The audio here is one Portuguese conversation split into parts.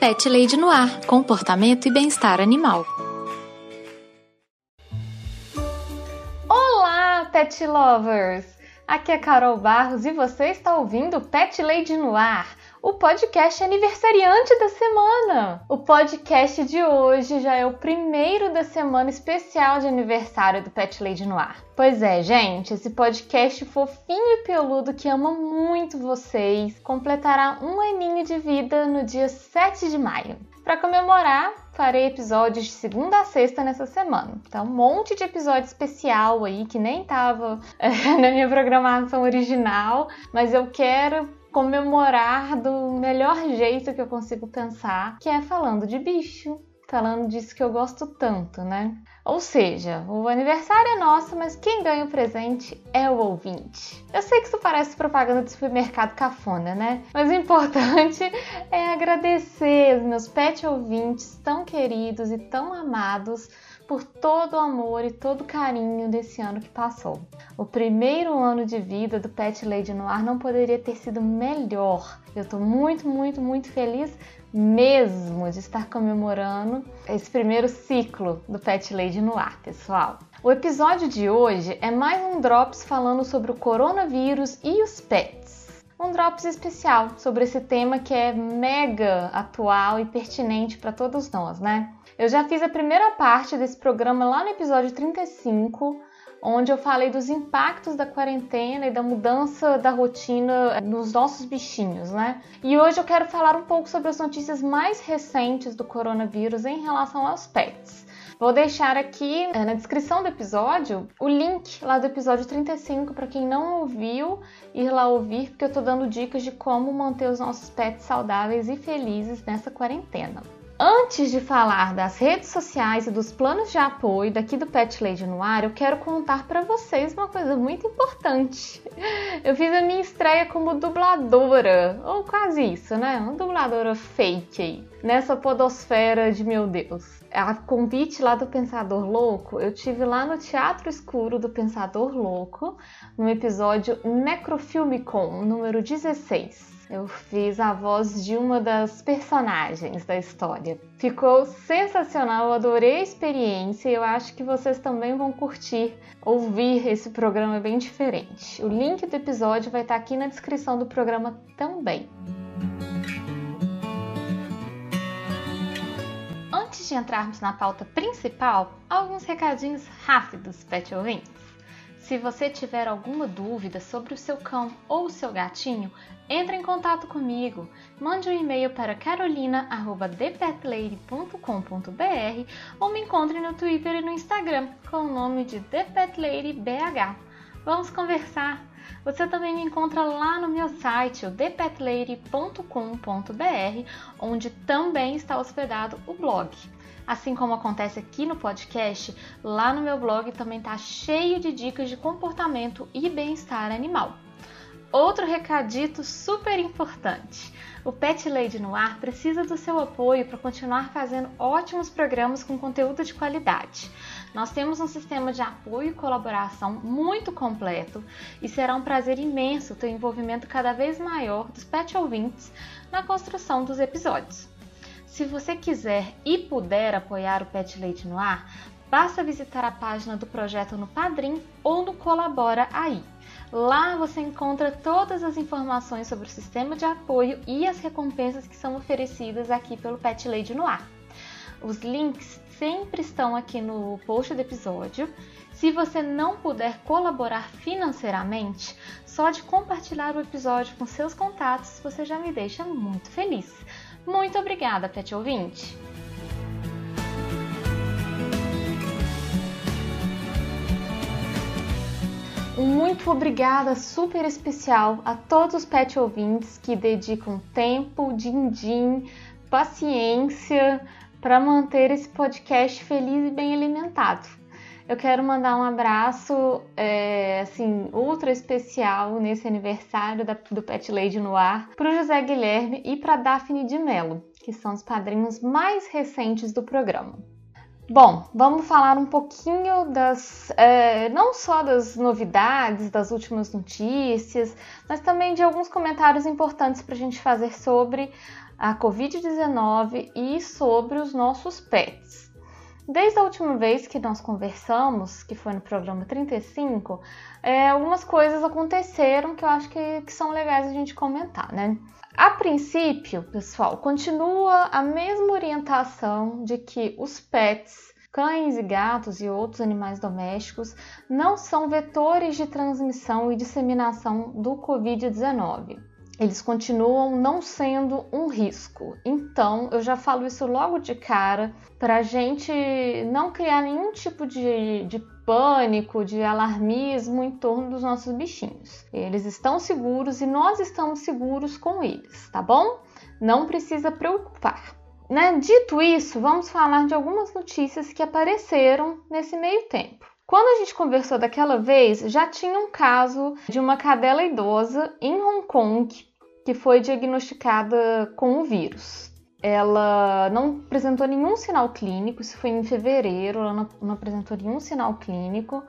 Pet Lady no comportamento e bem-estar animal. Olá, pet lovers! Aqui é Carol Barros e você está ouvindo Pet Lady no o podcast aniversariante da semana. O podcast de hoje já é o primeiro da semana especial de aniversário do Pet Lady no Ar. Pois é, gente, esse podcast fofinho e peludo que ama muito vocês completará um aninho de vida no dia 7 de maio. Para comemorar, farei episódios de segunda a sexta nessa semana. Então, um monte de episódio especial aí que nem tava é, na minha programação original, mas eu quero comemorar do melhor jeito que eu consigo pensar, que é falando de bicho, falando disso que eu gosto tanto, né? Ou seja, o aniversário é nosso, mas quem ganha o presente é o ouvinte. Eu sei que isso parece propaganda de supermercado cafona, né? Mas o importante é agradecer os meus pet ouvintes tão queridos e tão amados por todo o amor e todo o carinho desse ano que passou. O primeiro ano de vida do Pet Lady no ar não poderia ter sido melhor. Eu estou muito, muito, muito feliz mesmo de estar comemorando esse primeiro ciclo do Pet Lady no ar, pessoal. O episódio de hoje é mais um Drops falando sobre o coronavírus e os pets. Um Drops especial sobre esse tema que é mega atual e pertinente para todos nós, né? Eu já fiz a primeira parte desse programa lá no episódio 35, onde eu falei dos impactos da quarentena e da mudança da rotina nos nossos bichinhos, né? E hoje eu quero falar um pouco sobre as notícias mais recentes do coronavírus em relação aos pets. Vou deixar aqui eh, na descrição do episódio o link lá do episódio 35 para quem não ouviu ir lá ouvir, porque eu estou dando dicas de como manter os nossos pets saudáveis e felizes nessa quarentena. Antes de falar das redes sociais e dos planos de apoio daqui do Pet Lady no ar, eu quero contar para vocês uma coisa muito importante. Eu fiz a minha estreia como dubladora, ou quase isso, né? Uma dubladora fake aí, nessa podosfera de meu Deus. A convite lá do Pensador Louco, eu tive lá no Teatro Escuro do Pensador Louco, no episódio Necrofilmicon, número 16. Eu fiz a voz de uma das personagens da história. Ficou sensacional, eu adorei a experiência e eu acho que vocês também vão curtir ouvir esse programa bem diferente. O link do episódio vai estar aqui na descrição do programa também. De entrarmos na pauta principal, alguns recadinhos rápidos, pet ouvintes. Se você tiver alguma dúvida sobre o seu cão ou o seu gatinho, entre em contato comigo. Mande um e-mail para carolina@thepetlady.com.br ou me encontre no Twitter e no Instagram com o nome de ThePetLadyBH. Vamos conversar. Você também me encontra lá no meu site, o thepetlady.com.br, onde também está hospedado o blog. Assim como acontece aqui no podcast, lá no meu blog também está cheio de dicas de comportamento e bem-estar animal. Outro recadito super importante. O Pet Lady no Ar precisa do seu apoio para continuar fazendo ótimos programas com conteúdo de qualidade. Nós temos um sistema de apoio e colaboração muito completo e será um prazer imenso ter o um envolvimento cada vez maior dos pet ouvintes na construção dos episódios. Se você quiser e puder apoiar o Pet Leite no Ar, basta visitar a página do projeto no Padrim ou no Colabora Aí. Lá você encontra todas as informações sobre o sistema de apoio e as recompensas que são oferecidas aqui pelo Pet Lady no Ar. Os links sempre estão aqui no post do episódio. Se você não puder colaborar financeiramente, só de compartilhar o episódio com seus contatos você já me deixa muito feliz. Muito obrigada, pet ouvinte! Muito obrigada super especial a todos os pet ouvintes que dedicam tempo, din-din, paciência para manter esse podcast feliz e bem alimentado. Eu quero mandar um abraço, é, assim, ultra especial nesse aniversário da, do Pet Lady no ar para o José Guilherme e para Daphne de Mello, que são os padrinhos mais recentes do programa. Bom, vamos falar um pouquinho das, é, não só das novidades, das últimas notícias, mas também de alguns comentários importantes para a gente fazer sobre a Covid-19 e sobre os nossos pets. Desde a última vez que nós conversamos, que foi no programa 35, é, algumas coisas aconteceram que eu acho que, que são legais a gente comentar, né? A princípio, pessoal, continua a mesma orientação de que os pets, cães e gatos e outros animais domésticos não são vetores de transmissão e disseminação do Covid-19 eles continuam não sendo um risco. Então, eu já falo isso logo de cara, para a gente não criar nenhum tipo de, de pânico, de alarmismo em torno dos nossos bichinhos. Eles estão seguros e nós estamos seguros com eles, tá bom? Não precisa preocupar. Né? Dito isso, vamos falar de algumas notícias que apareceram nesse meio tempo. Quando a gente conversou daquela vez, já tinha um caso de uma cadela idosa em Hong Kong que foi diagnosticada com o vírus. Ela não apresentou nenhum sinal clínico, isso foi em fevereiro, ela não, não apresentou nenhum sinal clínico.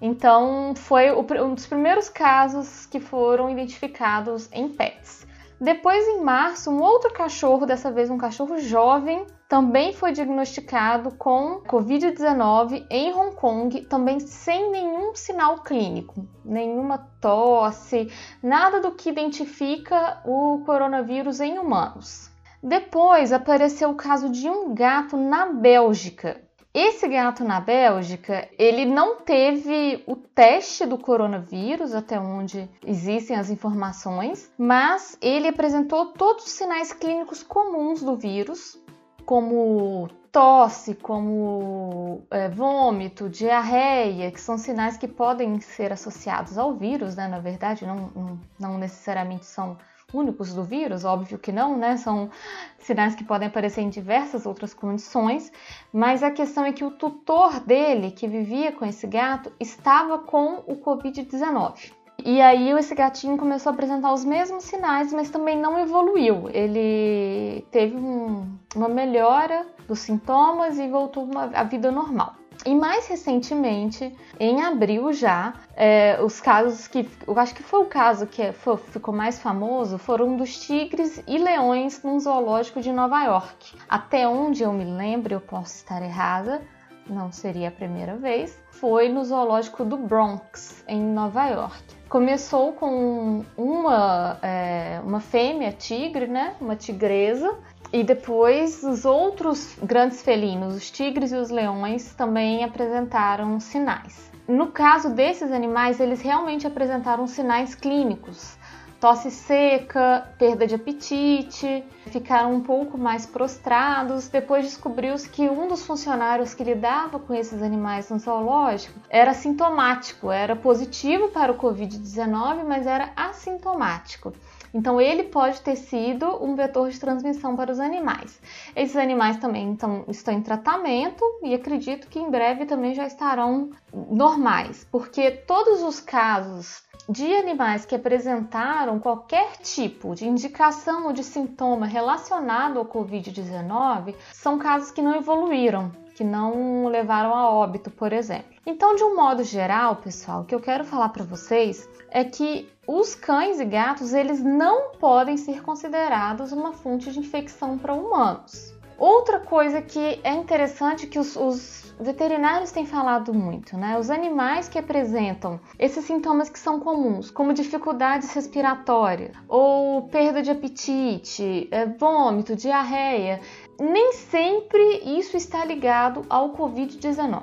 Então, foi um dos primeiros casos que foram identificados em pets. Depois, em março, um outro cachorro, dessa vez um cachorro jovem, também foi diagnosticado com Covid-19 em Hong Kong, também sem nenhum sinal clínico, nenhuma tosse, nada do que identifica o coronavírus em humanos. Depois apareceu o caso de um gato na Bélgica. Esse gato na Bélgica, ele não teve o teste do coronavírus, até onde existem as informações, mas ele apresentou todos os sinais clínicos comuns do vírus, como tosse, como é, vômito, diarreia, que são sinais que podem ser associados ao vírus, né? Na verdade, não, não, não necessariamente são únicos do vírus, óbvio que não, né? São sinais que podem aparecer em diversas outras condições, mas a questão é que o tutor dele, que vivia com esse gato, estava com o Covid-19. E aí esse gatinho começou a apresentar os mesmos sinais, mas também não evoluiu. Ele teve um, uma melhora dos sintomas e voltou à vida normal. E mais recentemente, em abril já, é, os casos que eu acho que foi o caso que foi, ficou mais famoso foram dos tigres e leões num zoológico de Nova York. Até onde eu me lembro, eu posso estar errada, não seria a primeira vez, foi no zoológico do Bronx, em Nova York. Começou com uma, é, uma fêmea tigre, né? Uma tigresa, e depois os outros grandes felinos, os tigres e os leões, também apresentaram sinais. No caso desses animais, eles realmente apresentaram sinais clínicos. Tosse seca, perda de apetite, ficaram um pouco mais prostrados. Depois descobriu-se que um dos funcionários que lidava com esses animais no zoológico era sintomático, era positivo para o Covid-19, mas era assintomático. Então, ele pode ter sido um vetor de transmissão para os animais. Esses animais também então, estão em tratamento e acredito que em breve também já estarão normais, porque todos os casos de animais que apresentaram qualquer tipo de indicação ou de sintoma relacionado ao Covid-19 são casos que não evoluíram, que não levaram a óbito, por exemplo. Então, de um modo geral, pessoal, o que eu quero falar para vocês é que os cães e gatos eles não podem ser considerados uma fonte de infecção para humanos. Outra coisa que é interessante que os, os, veterinários têm falado muito, né? Os animais que apresentam esses sintomas que são comuns, como dificuldades respiratórias ou perda de apetite, é, vômito, diarreia, nem sempre isso está ligado ao Covid-19.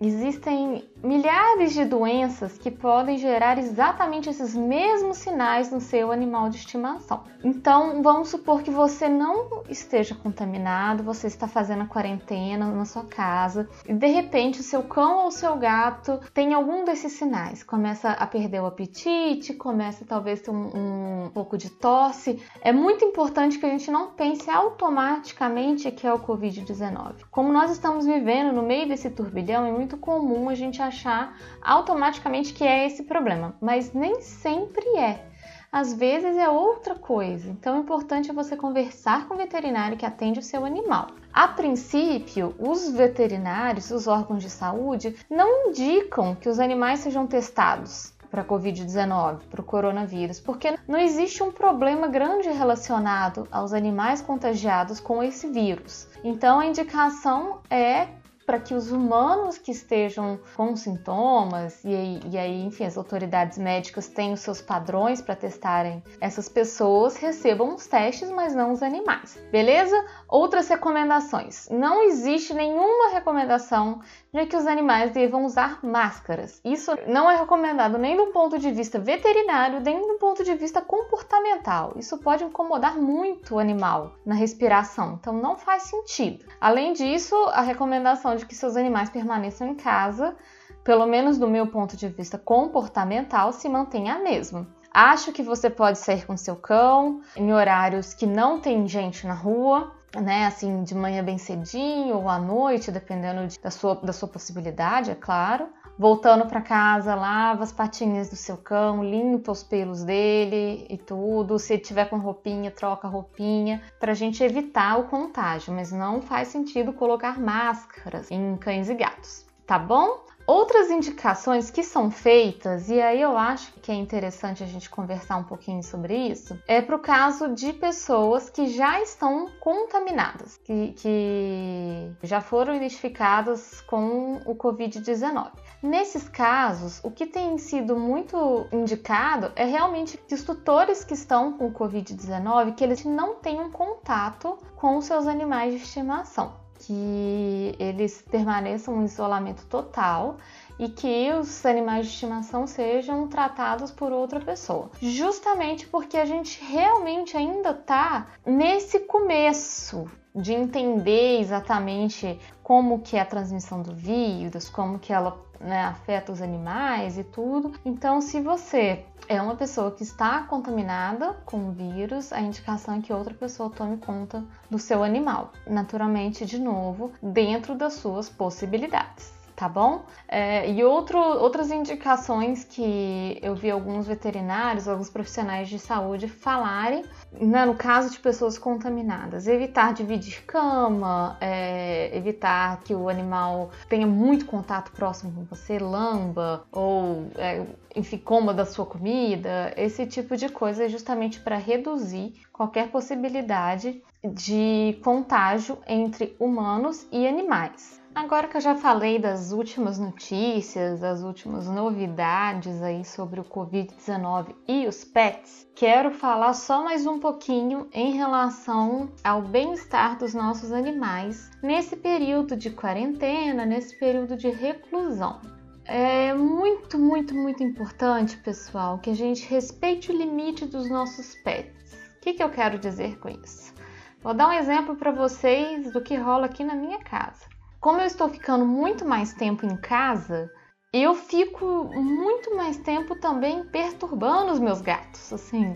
Existem milhares de doenças que podem gerar exatamente esses mesmos sinais no seu animal de estimação. Então, vamos supor que você não esteja contaminado, você está fazendo a quarentena na sua casa e de repente o seu cão ou o seu gato tem algum desses sinais, começa a perder o apetite, começa talvez ter um, um pouco de tosse. É muito importante que a gente não pense automaticamente que é o Covid-19. Como nós estamos vivendo no meio desse turbilhão, é muito comum a gente achar automaticamente que é esse problema, mas nem sempre é. às vezes é outra coisa. Então é importante você conversar com o veterinário que atende o seu animal. A princípio, os veterinários, os órgãos de saúde, não indicam que os animais sejam testados para a Covid-19, para o coronavírus, porque não existe um problema grande relacionado aos animais contagiados com esse vírus. Então, a indicação é para que os humanos que estejam com sintomas, e aí, e aí, enfim, as autoridades médicas têm os seus padrões para testarem essas pessoas, recebam os testes, mas não os animais. Beleza? Outras recomendações. Não existe nenhuma recomendação de que os animais devam usar máscaras. Isso não é recomendado nem do ponto de vista veterinário, nem do ponto de vista comportamental. Isso pode incomodar muito o animal na respiração, então não faz sentido. Além disso, a recomendação de que seus animais permaneçam em casa, pelo menos do meu ponto de vista comportamental, se mantém a mesma. Acho que você pode sair com seu cão em horários que não tem gente na rua, né, assim, de manhã bem cedinho ou à noite, dependendo de, da, sua, da sua possibilidade, é claro. Voltando para casa, lava as patinhas do seu cão, limpa os pelos dele e tudo. Se ele tiver com roupinha, troca roupinha, para a gente evitar o contágio, mas não faz sentido colocar máscaras em cães e gatos, tá bom? Outras indicações que são feitas, e aí eu acho que é interessante a gente conversar um pouquinho sobre isso, é para o caso de pessoas que já estão contaminadas, que, que já foram identificadas com o Covid-19. Nesses casos, o que tem sido muito indicado é realmente que os tutores que estão com o Covid-19, que eles não tenham contato com os seus animais de estimação que eles permaneçam em isolamento total e que os animais de estimação sejam tratados por outra pessoa. Justamente porque a gente realmente ainda está nesse começo de entender exatamente como que é a transmissão do vírus, como que ela né, afeta os animais e tudo. Então, se você é uma pessoa que está contaminada com o vírus, a indicação é que outra pessoa tome conta do seu animal. Naturalmente, de novo, dentro das suas possibilidades tá bom? É, e outro, outras indicações que eu vi alguns veterinários, alguns profissionais de saúde falarem, né, no caso de pessoas contaminadas, evitar dividir cama, é, evitar que o animal tenha muito contato próximo com você, lamba ou é, enfim, coma da sua comida, esse tipo de coisa é justamente para reduzir qualquer possibilidade de contágio entre humanos e animais. Agora que eu já falei das últimas notícias, das últimas novidades aí sobre o Covid-19 e os pets, quero falar só mais um pouquinho em relação ao bem-estar dos nossos animais nesse período de quarentena, nesse período de reclusão. É muito, muito, muito importante, pessoal, que a gente respeite o limite dos nossos pets. O que, que eu quero dizer com isso? Vou dar um exemplo para vocês do que rola aqui na minha casa como eu estou ficando muito mais tempo em casa, eu fico muito mais tempo também perturbando os meus gatos, assim,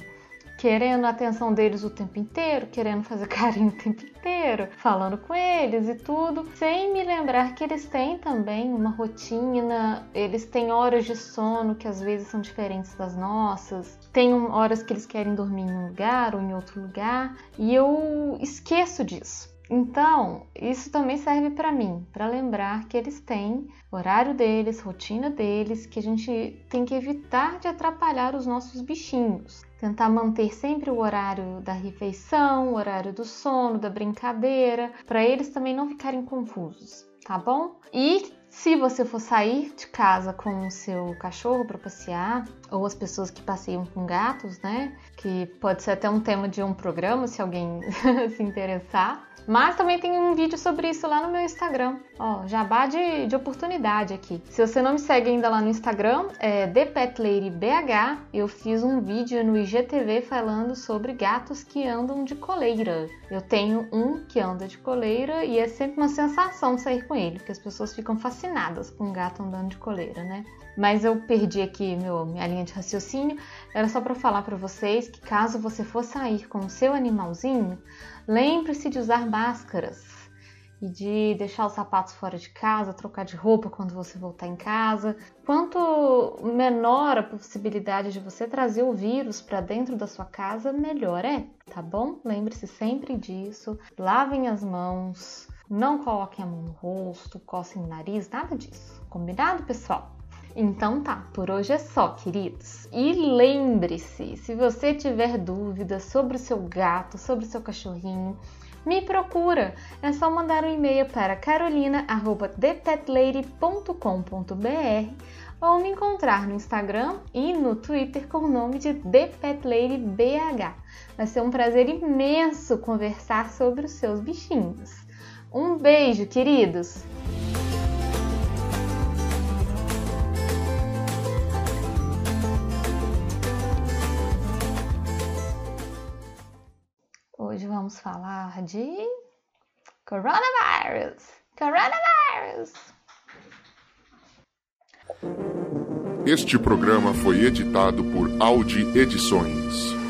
querendo a atenção deles o tempo inteiro, querendo fazer carinho o tempo inteiro, falando com eles e tudo, sem me lembrar que eles têm também uma rotina, eles têm horas de sono que às vezes são diferentes das nossas, tem horas que eles querem dormir em um lugar ou em outro lugar, e eu esqueço disso. Então, isso também serve para mim, para lembrar que eles têm horário deles, rotina deles, que a gente tem que evitar de atrapalhar os nossos bichinhos. Tentar manter sempre o horário da refeição, o horário do sono, da brincadeira, para eles também não ficarem confusos, tá bom? E se você for sair de casa com o seu cachorro para passear, ou as pessoas que passeiam com gatos, né? Que pode ser até um tema de um programa, se alguém se interessar. Mas também tem um vídeo sobre isso lá no meu Instagram. Ó, jabá de, de oportunidade aqui. Se você não me segue ainda lá no Instagram, é ThePetLadyBH. Eu fiz um vídeo no IGTV falando sobre gatos que andam de coleira. Eu tenho um que anda de coleira e é sempre uma sensação sair com ele, porque as pessoas ficam fascinadas com um gato andando de coleira, né? Mas eu perdi aqui meu, minha linha de raciocínio. Era só para falar para vocês que caso você for sair com o seu animalzinho, lembre-se de usar máscaras. e de deixar os sapatos fora de casa, trocar de roupa quando você voltar em casa. Quanto menor a possibilidade de você trazer o vírus para dentro da sua casa, melhor é, tá bom? Lembre-se sempre disso. Lavem as mãos, não coloquem a mão no rosto, coçem o nariz, nada disso. Combinado, pessoal? Então tá, por hoje é só, queridos. E lembre-se, se você tiver dúvidas sobre o seu gato, sobre o seu cachorrinho, me procura. É só mandar um e-mail para carolina@thepetlady.com.br ou me encontrar no Instagram e no Twitter com o nome de ThePetLadyBH. Vai ser um prazer imenso conversar sobre os seus bichinhos. Um beijo, queridos! Hoje vamos falar de coronavírus. Coronavírus. Este programa foi editado por Audi Edições.